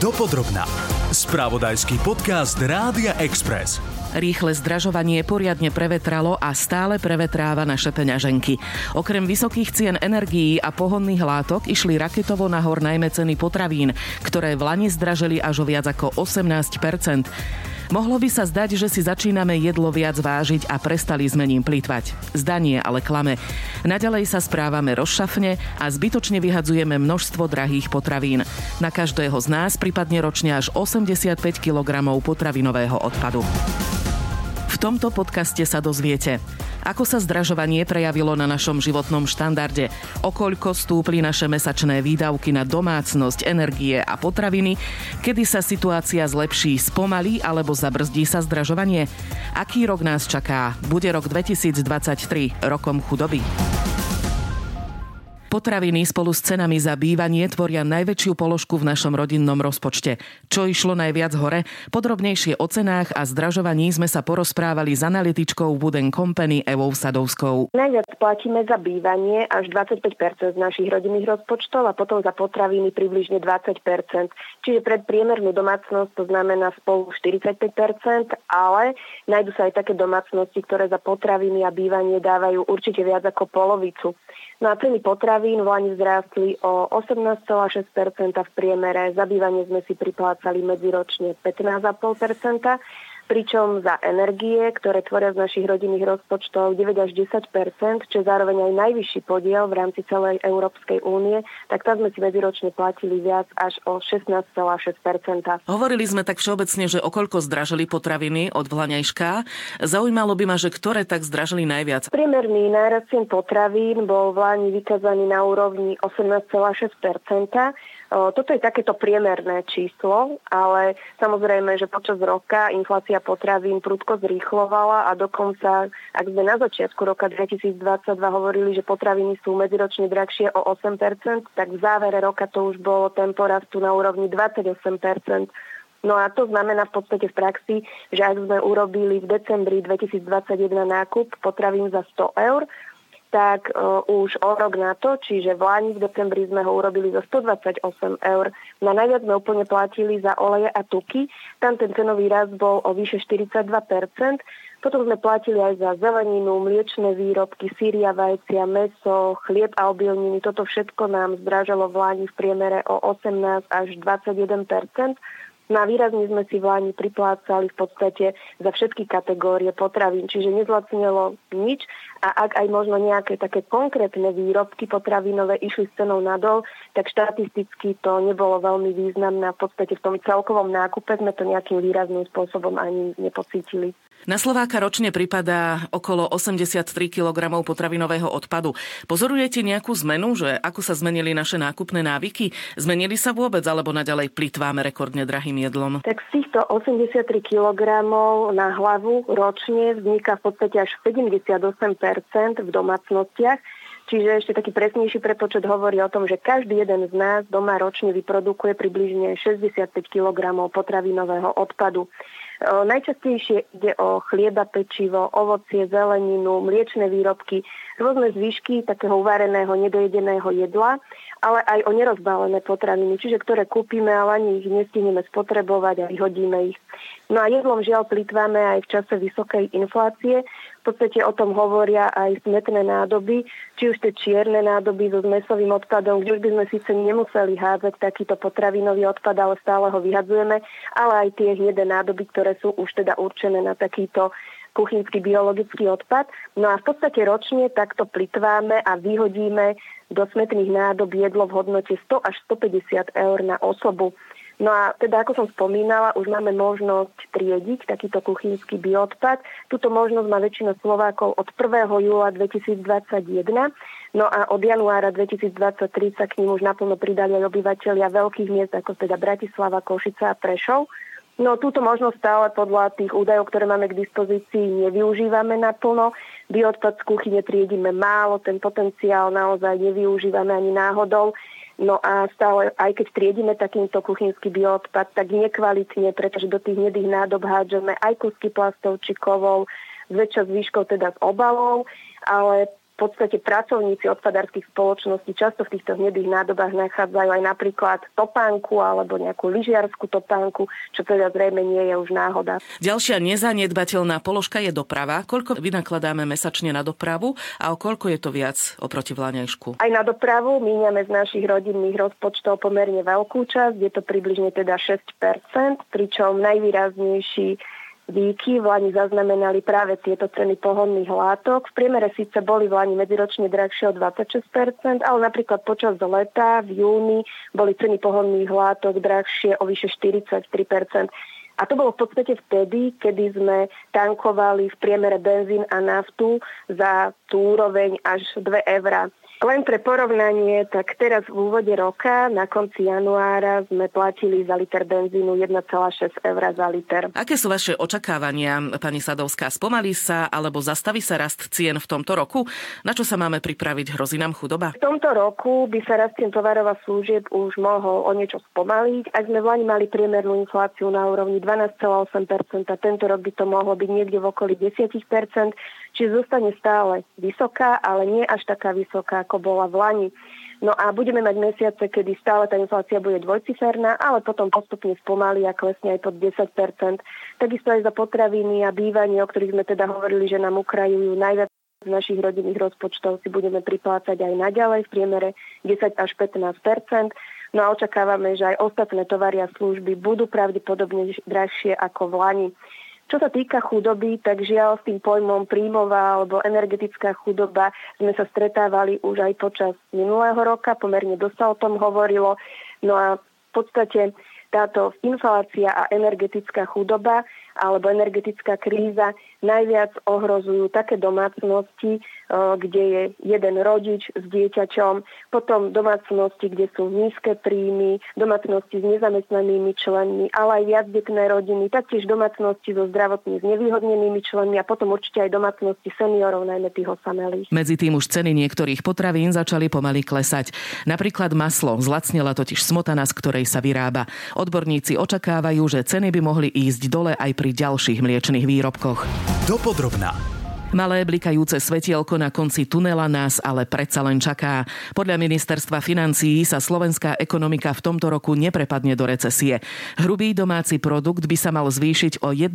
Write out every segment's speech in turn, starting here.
Dopodrobná. Spravodajský podcast Rádia Express. Rýchle zdražovanie poriadne prevetralo a stále prevetráva naše peňaženky. Okrem vysokých cien energií a pohonných látok išli raketovo nahor najmä ceny potravín, ktoré v Lani zdražili až o viac ako 18 Mohlo by sa zdať, že si začíname jedlo viac vážiť a prestali sme ním plýtvať. Zdanie ale klame. Naďalej sa správame rozšafne a zbytočne vyhadzujeme množstvo drahých potravín. Na každého z nás pripadne ročne až 85 kg potravinového odpadu. V tomto podcaste sa dozviete, ako sa zdražovanie prejavilo na našom životnom štandarde, okoľko stúpli naše mesačné výdavky na domácnosť, energie a potraviny, kedy sa situácia zlepší, spomalí alebo zabrzdí sa zdražovanie, aký rok nás čaká, bude rok 2023 rokom chudoby. Potraviny spolu s cenami za bývanie tvoria najväčšiu položku v našom rodinnom rozpočte. Čo išlo najviac hore? Podrobnejšie o cenách a zdražovaní sme sa porozprávali s analytičkou Wooden Company Evou Sadovskou. Najviac platíme za bývanie až 25% z našich rodinných rozpočtov a potom za potraviny približne 20%. Čiže pred priemernú domácnosť to znamená spolu 45%, ale nájdu sa aj také domácnosti, ktoré za potraviny a bývanie dávajú určite viac ako polovicu. No a ceny potravín v Lani vzrástli o 18,6% v priemere. Zabývanie sme si priplácali medziročne 15,5% pričom za energie, ktoré tvoria z našich rodinných rozpočtov 9 až 10 čo je zároveň aj najvyšší podiel v rámci celej Európskej únie, tak tam sme si medziročne platili viac až o 16,6% Hovorili sme tak všeobecne, že okoľko zdražili potraviny od Vlaňajška. Zaujímalo by ma, že ktoré tak zdražili najviac. Priemerný nárast cien potravín bol v Lani vykazaný na úrovni 18,6 toto je takéto priemerné číslo, ale samozrejme, že počas roka inflácia potravín prudko zrýchlovala a dokonca, ak sme na začiatku roka 2022 hovorili, že potraviny sú medziročne drahšie o 8%, tak v závere roka to už bolo tempo rastu na úrovni 28%. No a to znamená v podstate v praxi, že ak sme urobili v decembri 2021 nákup potravín za 100 eur tak uh, už o rok na to, čiže v Lani v decembri sme ho urobili za 128 eur. Na najviac sme úplne platili za oleje a tuky. Tam ten cenový rast bol o vyše 42%. Potom sme platili aj za zeleninu, mliečne výrobky, síria, vajcia, meso, chlieb a obilniny. Toto všetko nám zdražalo v Lani v priemere o 18 až 21 No a výrazne sme si v Lani priplácali v podstate za všetky kategórie potravín, čiže nezlacnelo nič a ak aj možno nejaké také konkrétne výrobky potravinové išli s cenou nadol, tak štatisticky to nebolo veľmi významné v podstate v tom celkovom nákupe sme to nejakým výrazným spôsobom ani nepocítili. Na Slováka ročne pripadá okolo 83 kg potravinového odpadu. Pozorujete nejakú zmenu, že ako sa zmenili naše nákupné návyky? Zmenili sa vôbec, alebo naďalej plitváme rekordne drahým jedlom? Tak z týchto 83 kg na hlavu ročne vzniká v podstate až 78% v domácnostiach. Čiže ešte taký presnejší prepočet hovorí o tom, že každý jeden z nás doma ročne vyprodukuje približne 65 kg potravinového odpadu. Najčastejšie ide o chlieba, pečivo, ovocie, zeleninu, mliečne výrobky, rôzne zvyšky takého uvareného, nedojedeného jedla, ale aj o nerozbálené potraviny, čiže ktoré kúpime, ale ani ich nestihneme spotrebovať a vyhodíme ich. No a jedlom žiaľ plitváme aj v čase vysokej inflácie, v podstate o tom hovoria aj smetné nádoby, či už tie čierne nádoby so zmesovým odpadom, kde už by sme síce nemuseli hádzať takýto potravinový odpad, ale stále ho vyhadzujeme, ale aj tie hnedé nádoby, ktoré sú už teda určené na takýto kuchynský biologický odpad. No a v podstate ročne takto plitváme a vyhodíme do smetných nádob jedlo v hodnote 100 až 150 eur na osobu. No a teda, ako som spomínala, už máme možnosť triediť takýto kuchynský bioodpad. Tuto možnosť má väčšina Slovákov od 1. júla 2021. No a od januára 2023 sa k ním už naplno pridali aj obyvateľia veľkých miest, ako teda Bratislava, Košica a Prešov. No túto možnosť stále podľa tých údajov, ktoré máme k dispozícii, nevyužívame naplno. Bioodpad z kuchyne triedíme málo, ten potenciál naozaj nevyužívame ani náhodou. No a stále, aj keď triedime takýmto kuchynský bioodpad, tak nekvalitne, pretože do tých nedých nádob hádžeme aj kusky plastov či kovov, zväčša z výškou teda s obalov, ale podstate pracovníci odpadárskych spoločností často v týchto hnedých nádobách nachádzajú aj napríklad topánku alebo nejakú lyžiarskú topánku, čo teda zrejme nie je už náhoda. Ďalšia nezanedbateľná položka je doprava. Koľko vynakladáme mesačne na dopravu a o koľko je to viac oproti vláňajšku? Aj na dopravu míňame z našich rodinných rozpočtov pomerne veľkú časť, je to približne teda 6%, pričom najvýraznejší výky v Lani zaznamenali práve tieto ceny pohonných látok. V priemere síce boli v Lani medziročne drahšie o 26%, ale napríklad počas leta v júni boli ceny pohonných látok drahšie o vyše 43%. A to bolo v podstate vtedy, kedy sme tankovali v priemere benzín a naftu za tú úroveň až 2 eurá. Len pre porovnanie, tak teraz v úvode roka, na konci januára, sme platili za liter benzínu 1,6 eur za liter. Aké sú vaše očakávania, pani Sadovská? Spomalí sa alebo zastaví sa rast cien v tomto roku? Na čo sa máme pripraviť? Hrozí nám chudoba? V tomto roku by sa rast cien tovarov a služieb už mohol o niečo spomaliť. Ak sme v Lani mali priemernú infláciu na úrovni 12,8%, tento rok by to mohlo byť niekde v okolí 10%, čiže zostane stále vysoká, ale nie až taká vysoká, ako bola v Lani. No a budeme mať mesiace, kedy stále tá inflácia bude dvojciferná, ale potom postupne spomalí a klesne aj pod 10% Takisto aj za potraviny a bývanie, o ktorých sme teda hovorili, že nám ukrajujú najviac z našich rodinných rozpočtov si budeme priplácať aj naďalej v priemere 10 až 15% No a očakávame, že aj ostatné tovary a služby budú pravdepodobne drahšie ako v Lani. Čo sa týka chudoby, tak žiaľ s tým pojmom príjmová alebo energetická chudoba sme sa stretávali už aj počas minulého roka, pomerne dosť sa o tom hovorilo. No a v podstate táto inflácia a energetická chudoba alebo energetická kríza najviac ohrozujú také domácnosti, kde je jeden rodič s dieťačom, potom domácnosti, kde sú nízke príjmy, domácnosti s nezamestnanými členmi, ale aj viacdetné rodiny, taktiež domácnosti so zdravotne znevýhodnenými členmi a potom určite aj domácnosti seniorov, najmä tých osamelých. Medzi tým už ceny niektorých potravín začali pomaly klesať. Napríklad maslo zlacnila totiž smotana, z ktorej sa vyrába. Odborníci očakávajú, že ceny by mohli ísť dole aj pri ďalších mliečných výrobkoch. Dopodrobná. Malé blikajúce svetielko na konci tunela nás ale predsa len čaká. Podľa ministerstva financií sa slovenská ekonomika v tomto roku neprepadne do recesie. Hrubý domáci produkt by sa mal zvýšiť o 1,3%.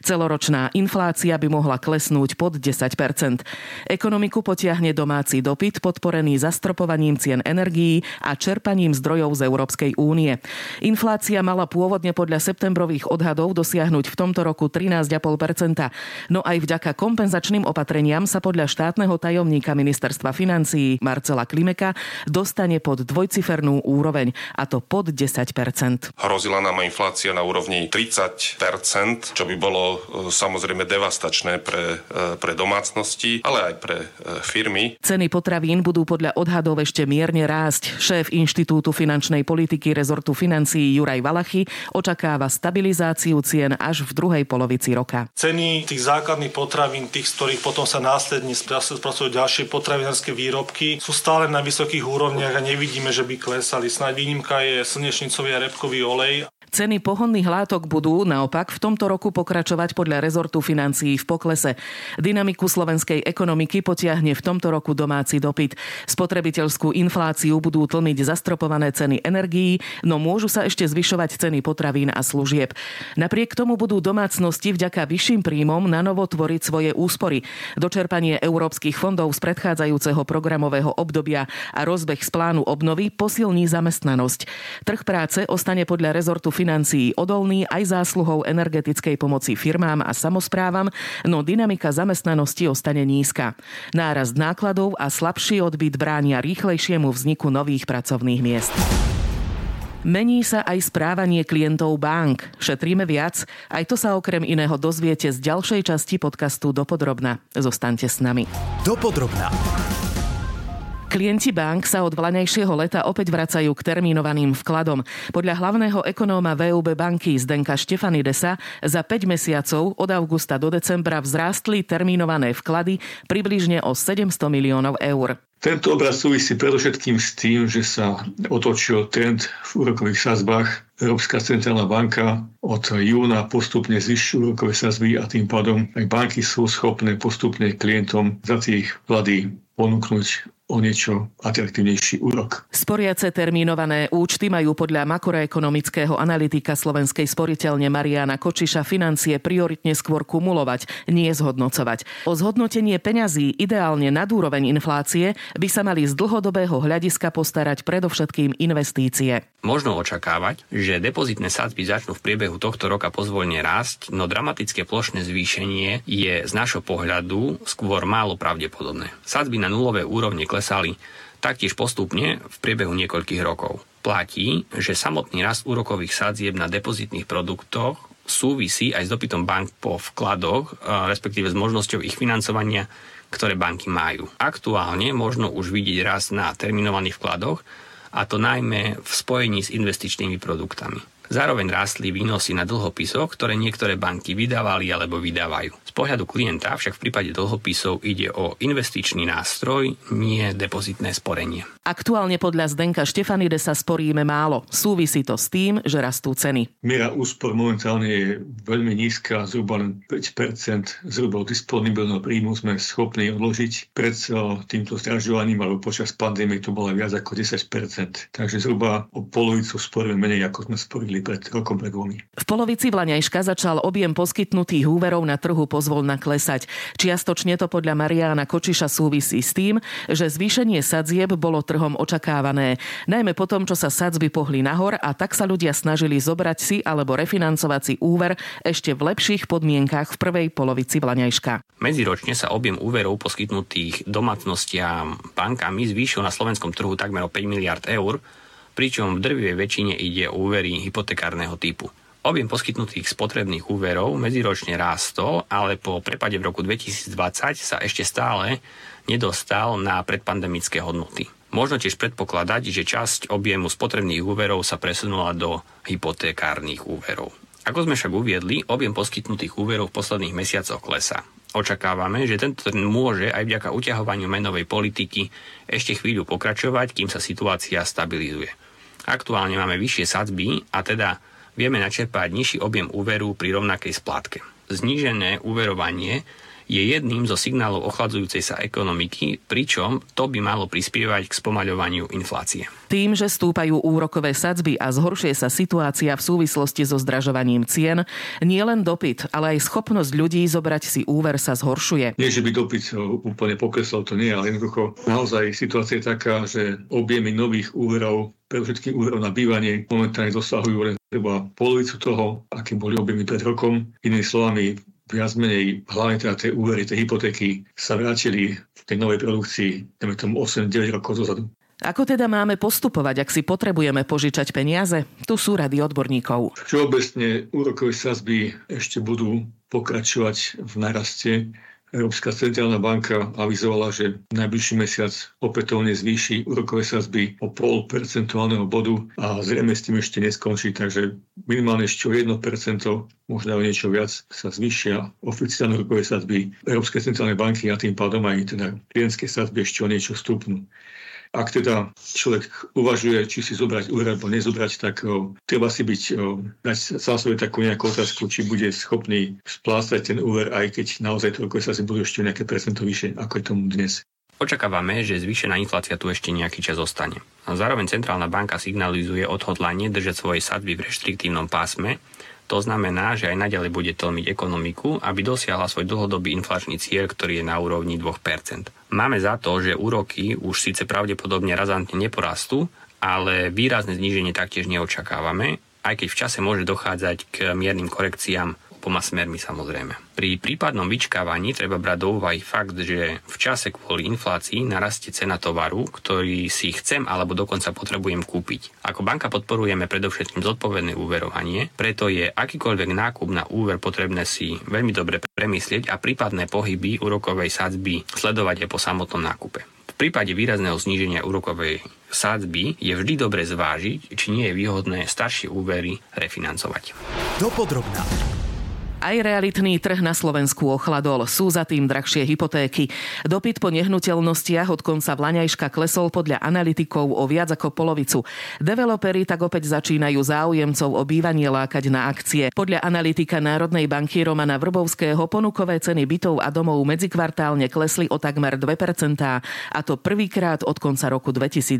Celoročná inflácia by mohla klesnúť pod 10%. Ekonomiku potiahne domáci dopyt podporený zastropovaním cien energií a čerpaním zdrojov z Európskej únie. Inflácia mala pôvodne podľa septembrových odhadov dosiahnuť v tomto roku 13,5%. No aj vďaka kompenzačným opatreniam sa podľa štátneho tajomníka ministerstva financií Marcela Klimeka dostane pod dvojcifernú úroveň, a to pod 10% Hrozila nám inflácia na úrovni 30% čo by bolo e, samozrejme devastačné pre, e, pre domácnosti, ale aj pre e, firmy. Ceny potravín budú podľa odhadov ešte mierne rásť. Šéf Inštitútu finančnej politiky rezortu financií Juraj Valachy očakáva stabilizáciu cien až v druhej polovici roka. Ceny tých základných potravín, tých, z ktorých potom sa následne spracujú ďalšie potravinárske výrobky, sú stále na vysokých úrovniach a nevidíme, že by klesali. Snáď výnimka je slnečnicový a repkový olej. Ceny pohonných látok budú naopak v tomto roku pokračovať podľa rezortu financií v poklese. Dynamiku slovenskej ekonomiky potiahne v tomto roku domáci dopyt. Spotrebiteľskú infláciu budú tlmiť zastropované ceny energií, no môžu sa ešte zvyšovať ceny potravín a služieb. Napriek tomu budú domácnosti vďaka vyšším príjmom na novo tvoriť svoje úspory. Dočerpanie európskych fondov z predchádzajúceho programového obdobia a rozbeh z plánu obnovy posilní zamestnanosť. Trh práce ostane podľa rezortu financií financií odolný aj zásluhou energetickej pomoci firmám a samozprávam, no dynamika zamestnanosti ostane nízka. Nárast nákladov a slabší odbyt bránia rýchlejšiemu vzniku nových pracovných miest. Mení sa aj správanie klientov bank. Šetríme viac? Aj to sa okrem iného dozviete z ďalšej časti podcastu Dopodrobna. Zostaňte s nami. Dopodrobna. Klienti bank sa od vlanejšieho leta opäť vracajú k termínovaným vkladom. Podľa hlavného ekonóma VUB banky Zdenka Štefanidesa za 5 mesiacov od augusta do decembra vzrástli termínované vklady približne o 700 miliónov eur. Tento obraz súvisí predovšetkým s tým, že sa otočil trend v úrokových sazbách Európska centrálna banka od júna postupne zvyšujú úrokové sazby a tým pádom aj banky sú schopné postupne klientom za tých vlády ponúknuť o niečo atraktívnejší úrok. Sporiace termínované účty majú podľa makroekonomického analytika Slovenskej sporiteľne Mariana Kočiša financie prioritne skôr kumulovať, nie zhodnocovať. O zhodnotenie peňazí ideálne nad úroveň inflácie by sa mali z dlhodobého hľadiska postarať predovšetkým investície. Možno očakávať, že depozitné sadzby začnú v priebehu tohto roka pozvoľne rásť, no dramatické plošné zvýšenie je z nášho pohľadu skôr málo pravdepodobné. Sadzby na nulové úrovne klesali taktiež postupne v priebehu niekoľkých rokov. Platí, že samotný rast úrokových sadzieb na depozitných produktoch súvisí aj s dopytom bank po vkladoch, respektíve s možnosťou ich financovania, ktoré banky majú. Aktuálne možno už vidieť rast na terminovaných vkladoch, a to najmä v spojení s investičnými produktami. Zároveň rástli výnosy na dlhopisoch, ktoré niektoré banky vydávali alebo vydávajú. Z pohľadu klienta však v prípade dlhopisov ide o investičný nástroj, nie depozitné sporenie. Aktuálne podľa Zdenka Štefanidesa sporíme málo. Súvisí to s tým, že rastú ceny. Miera úspor momentálne je veľmi nízka, zhruba len 5% zhruba disponibilného príjmu sme schopní odložiť pred týmto zdražovaním, alebo počas pandémie to bolo viac ako 10% Takže zhruba o polovicu sporíme menej, ako sme sporili urobili pred rokom, pred dvomi. V polovici Vlaňajška začal objem poskytnutých úverov na trhu pozvolna klesať. Čiastočne to podľa Mariána Kočiša súvisí s tým, že zvýšenie sadzieb bolo trhom očakávané. Najmä po tom, čo sa sadzby pohli nahor a tak sa ľudia snažili zobrať si alebo refinancovať si úver ešte v lepších podmienkach v prvej polovici Vlaňajška. Medziročne sa objem úverov poskytnutých domácnostiam bankami zvýšil na slovenskom trhu takmer o 5 miliard eur, pričom v drvivej väčšine ide o úvery hypotekárneho typu. Objem poskytnutých spotrebných úverov medziročne rástol, ale po prepade v roku 2020 sa ešte stále nedostal na predpandemické hodnoty. Možno tiež predpokladať, že časť objemu spotrebných úverov sa presunula do hypotekárnych úverov. Ako sme však uviedli, objem poskytnutých úverov v posledných mesiacoch klesa. Očakávame, že tento trend môže aj vďaka uťahovaniu menovej politiky ešte chvíľu pokračovať, kým sa situácia stabilizuje. Aktuálne máme vyššie sadzby a teda vieme načerpať nižší objem úveru pri rovnakej splátke. Znížené úverovanie je jedným zo signálov ochladzujúcej sa ekonomiky, pričom to by malo prispievať k spomaľovaniu inflácie. Tým, že stúpajú úrokové sadzby a zhoršuje sa situácia v súvislosti so zdražovaním cien, nie len dopyt, ale aj schopnosť ľudí zobrať si úver sa zhoršuje. Nie, že by dopyt úplne poklesol, to nie, ale jednoducho naozaj situácia je taká, že objemy nových úverov pre všetkým úverov na bývanie momentálne dosahujú len zhruba polovicu toho, aké boli objemy pred rokom. Inými slovami, viac menej, hlavne teda tie úvery, tie hypotéky sa vrátili v tej novej produkcii, dajme tomu 8-9 rokov dozadu. Ako teda máme postupovať, ak si potrebujeme požičať peniaze? Tu sú rady odborníkov. Všeobecne úrokové sazby ešte budú pokračovať v naraste Európska centrálna banka avizovala, že najbližší mesiac opätovne zvýši úrokové sazby o pol percentuálneho bodu a zrejme s tým ešte neskončí, takže minimálne ešte o 1%, možno o niečo viac sa zvýšia oficiálne úrokové sazby Európskej centrálnej banky a tým pádom aj teda klientské sazby ešte o niečo stupnú. Ak teda človek uvažuje, či si zobrať úver alebo nezobrať, tak o, treba si byť, o, dať sám sebe takú nejakú otázku, či bude schopný splácať ten úver, aj keď naozaj toľko sa si budú ešte nejaké percento vyššie, ako je tomu dnes. Očakávame, že zvýšená inflácia tu ešte nejaký čas zostane. A zároveň Centrálna banka signalizuje odhodlanie držať svoje sadby v reštriktívnom pásme, to znamená, že aj naďalej bude tlmiť ekonomiku, aby dosiahla svoj dlhodobý inflačný cieľ, ktorý je na úrovni 2%. Máme za to, že úroky už síce pravdepodobne razantne neporastú, ale výrazné zníženie taktiež neočakávame, aj keď v čase môže dochádzať k miernym korekciám oboma smermi samozrejme. Pri prípadnom vyčkávaní treba brať do úvahy fakt, že v čase kvôli inflácii narastie cena tovaru, ktorý si chcem alebo dokonca potrebujem kúpiť. Ako banka podporujeme predovšetkým zodpovedné úverovanie, preto je akýkoľvek nákup na úver potrebné si veľmi dobre premyslieť a prípadné pohyby úrokovej sadzby sledovať aj po samotnom nákupe. V prípade výrazného zníženia úrokovej sádzby je vždy dobre zvážiť, či nie je výhodné staršie úvery refinancovať. Dopodrobná. Aj realitný trh na Slovensku ochladol. Sú za tým drahšie hypotéky. Dopyt po nehnuteľnostiach od konca Vlaňajška klesol podľa analytikov o viac ako polovicu. Developeri tak opäť začínajú záujemcov o bývanie lákať na akcie. Podľa analytika Národnej banky Romana Vrbovského ponukové ceny bytov a domov medzikvartálne klesli o takmer 2%, a to prvýkrát od konca roku 2019.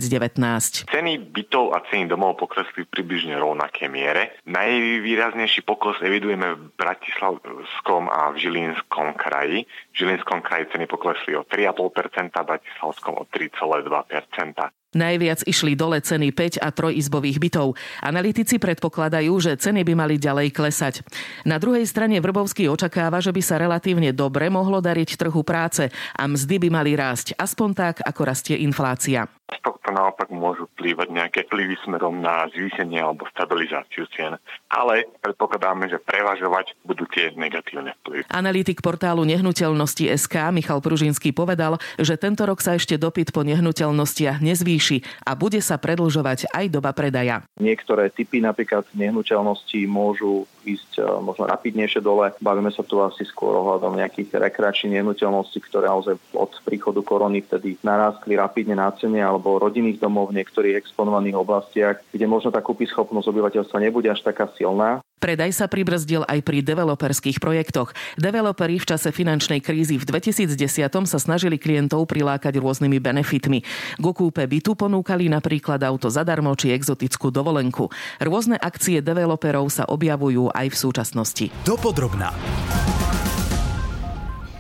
Ceny bytov a ceny domov poklesli približne rovnaké miere. Najvýraznejší pokles evidujeme v Bratislave Bratislavskom a v Žilinskom kraji. V Žilinskom kraji ceny poklesli o 3,5%, v Bratislavskom o 3,2%. Najviac išli dole ceny 5 a 3 izbových bytov. Analytici predpokladajú, že ceny by mali ďalej klesať. Na druhej strane Vrbovský očakáva, že by sa relatívne dobre mohlo dariť trhu práce a mzdy by mali rásť aspoň tak, ako rastie inflácia. Z tohto naopak môžu plývať nejaké vplyvy smerom na zvýšenie alebo stabilizáciu cien. Ale predpokladáme, že prevažovať budú tie negatívne vplyvy. Analytik portálu nehnuteľnosti SK Michal Pružinský povedal, že tento rok sa ešte dopyt po nehnuteľnostiach nezvýši a bude sa predlžovať aj doba predaja. Niektoré typy napríklad nehnuteľností môžu ísť e, možno rapidnejšie dole. Bavíme sa tu asi skôr ohľadom nejakých rekreačných nehnuteľností, ktoré naozaj od príchodu korony vtedy narástli rapidne na cene alebo rodinných domov v niektorých exponovaných oblastiach, kde možno tá kúpyschopnosť obyvateľstva nebude až taká silná. Predaj sa pribrzdil aj pri developerských projektoch. Developeri v čase finančnej krízy v 2010 sa snažili klientov prilákať rôznymi benefitmi. Go kúpe bytu ponúkali napríklad auto zadarmo či exotickú dovolenku. Rôzne akcie developerov sa objavujú aj v súčasnosti. Dopodrobná.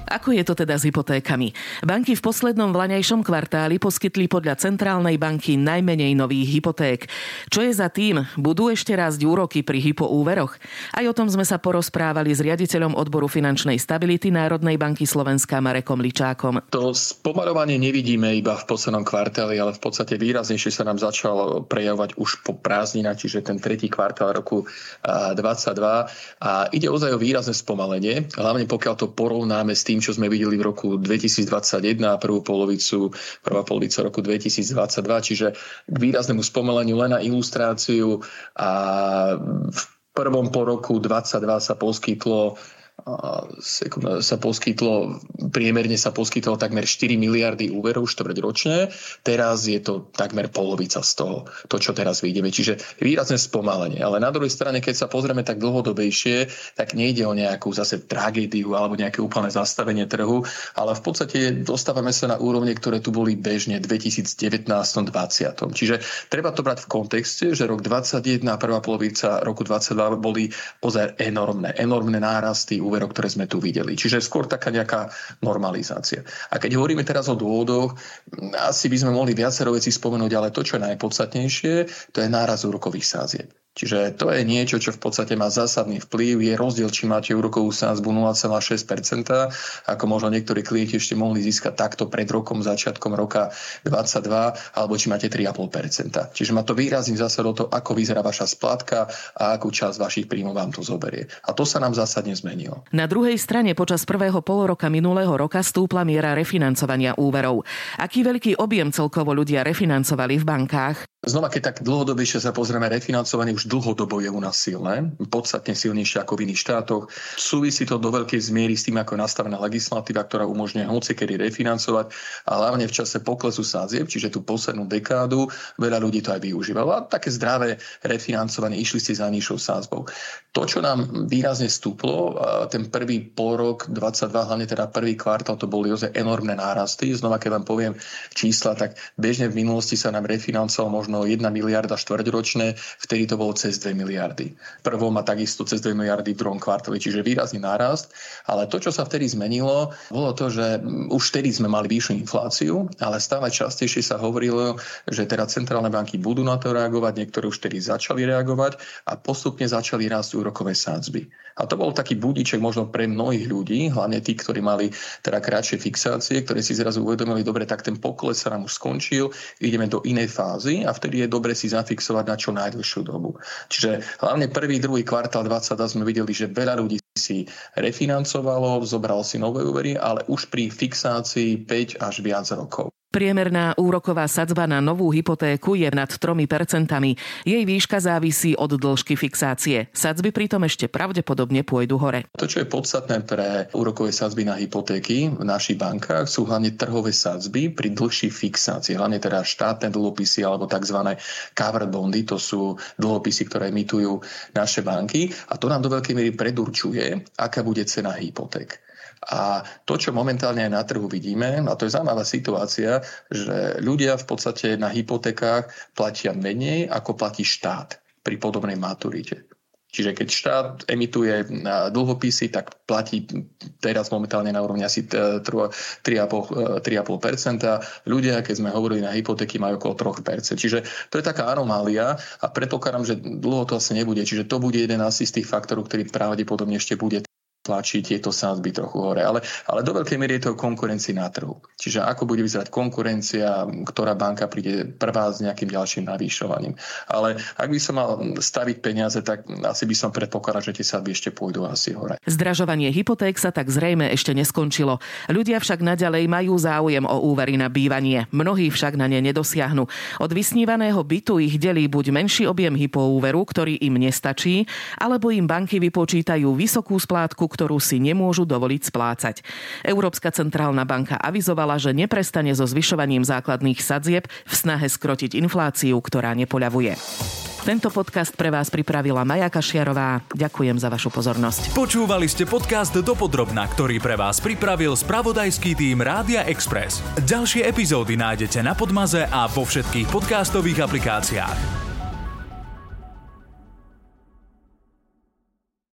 Ako je to teda s hypotékami? Banky v poslednom vlaňajšom kvartáli poskytli podľa Centrálnej banky najmenej nových hypoték. Čo je za tým? Budú ešte rásť úroky pri hypoúveroch? Aj o tom sme sa porozprávali s riaditeľom odboru finančnej stability Národnej banky Slovenska Marekom Ličákom. To spomarovanie nevidíme iba v poslednom kvartáli, ale v podstate výraznejšie sa nám začalo prejavovať už po prázdninách, čiže ten tretí kvartál roku 2022. A ide ozaj o výrazné spomalenie, hlavne pokiaľ to porovnáme s tým, tým, čo sme videli v roku 2021 a prvú polovicu, prvá polovica roku 2022, čiže k výraznému spomaleniu len na ilustráciu a v prvom po roku 22 sa poskytlo sa poskytlo, priemerne sa poskytlo takmer 4 miliardy úverov štvrť ročne. Teraz je to takmer polovica z toho, to čo teraz vidíme. Čiže výrazné spomalenie. Ale na druhej strane, keď sa pozrieme tak dlhodobejšie, tak nejde o nejakú zase tragédiu alebo nejaké úplné zastavenie trhu, ale v podstate dostávame sa na úrovne, ktoré tu boli bežne 2019-2020. Čiže treba to brať v kontexte, že rok 2021 a prvá polovica roku 2022 boli ozaj enormné, enormné nárasty úverov, ktoré sme tu videli. Čiže skôr taká nejaká normalizácia. A keď hovoríme teraz o dôvodoch, asi by sme mohli viacero vecí spomenúť, ale to, čo je najpodstatnejšie, to je náraz úrokových sázieb. Čiže to je niečo, čo v podstate má zásadný vplyv. Je rozdiel, či máte úrokovú sázbu 0,6%, ako možno niektorí klienti ešte mohli získať takto pred rokom, začiatkom roka 22, alebo či máte 3,5%. Čiže má to výrazný zásad o to, ako vyzerá vaša splátka a akú časť vašich príjmov vám to zoberie. A to sa nám zásadne zmenilo. Na druhej strane počas prvého poloroka minulého roka stúpla miera refinancovania úverov. Aký veľký objem celkovo ľudia refinancovali v bankách? Znova, keď tak dlhodobejšie sa pozrieme, refinancovanie už dlhodobo je u nás silné, podstatne silnejšie ako v iných štátoch. Súvisí to do veľkej zmiery s tým, ako je nastavená legislatíva, ktorá umožňuje hocikedy refinancovať a hlavne v čase poklesu sádzieb, čiže tú poslednú dekádu, veľa ľudí to aj využívalo. A také zdravé refinancovanie išli ste za nižšou sázbou. To, čo nám výrazne stúplo, ten prvý pol rok 22, hlavne teda prvý kvartál, to boli ozaj enormné nárasty. Znova, keď vám poviem čísla, tak bežne v minulosti sa nám refinancoval možno možno 1 miliarda štvrťročné, vtedy to bolo cez 2 miliardy. Prvom a takisto cez 2 miliardy v druhom kvartáli, čiže výrazný nárast. Ale to, čo sa vtedy zmenilo, bolo to, že už vtedy sme mali vyššiu infláciu, ale stále častejšie sa hovorilo, že teda centrálne banky budú na to reagovať, niektoré už vtedy začali reagovať a postupne začali rásť úrokové sádzby. A to bol taký budiček možno pre mnohých ľudí, hlavne tí, ktorí mali teda kratšie fixácie, ktorí si zrazu uvedomili, dobre, tak ten pokles sa nám už skončil, ideme do inej fázy a vtedy je dobre si zafixovať na čo najdlhšiu dobu. Čiže hlavne prvý, druhý kvartál 20 sme videli, že veľa ľudí si refinancovalo, zobralo si nové úvery, ale už pri fixácii 5 až viac rokov. Priemerná úroková sadzba na novú hypotéku je nad 3%. Jej výška závisí od dĺžky fixácie. Sadzby pritom ešte pravdepodobne pôjdu hore. To, čo je podstatné pre úrokové sadzby na hypotéky v našich bankách, sú hlavne trhové sadzby pri dlhšej fixácii, hlavne teda štátne dlhopisy alebo tzv. covered bondy, to sú dlhopisy, ktoré emitujú naše banky a to nám do veľkej miery predurčuje, aká bude cena hypoték. A to, čo momentálne aj na trhu vidíme, a to je zaujímavá situácia, že ľudia v podstate na hypotékách platia menej, ako platí štát pri podobnej maturite. Čiže keď štát emituje dlhopisy, tak platí teraz momentálne na úrovni asi 3,5%. Ľudia, keď sme hovorili na hypotéky, majú okolo 3%. Čiže to je taká anomália a predpokladám, že dlho to asi nebude. Čiže to bude jeden asi z tých faktorov, ktorý pravdepodobne ešte bude tlačí tieto sázby trochu hore. Ale, ale do veľkej miery je to konkurencii na trhu. Čiže ako bude vyzerať konkurencia, ktorá banka príde prvá s nejakým ďalším navýšovaním. Ale ak by som mal staviť peniaze, tak asi by som predpokladal, že tie sázby ešte pôjdu asi hore. Zdražovanie hypoték sa tak zrejme ešte neskončilo. Ľudia však naďalej majú záujem o úvery na bývanie. Mnohí však na ne nedosiahnu. Od vysnívaného bytu ich delí buď menší objem hypoúveru, ktorý im nestačí, alebo im banky vypočítajú vysokú splátku, ktorú si nemôžu dovoliť splácať. Európska centrálna banka avizovala, že neprestane so zvyšovaním základných sadzieb v snahe skrotiť infláciu, ktorá nepoľavuje. Tento podcast pre vás pripravila Maja Kašiarová. Ďakujem za vašu pozornosť. Počúvali ste podcast Dopodrobna, ktorý pre vás pripravil spravodajský tým Rádia Express. Ďalšie epizódy nájdete na Podmaze a vo všetkých podcastových aplikáciách.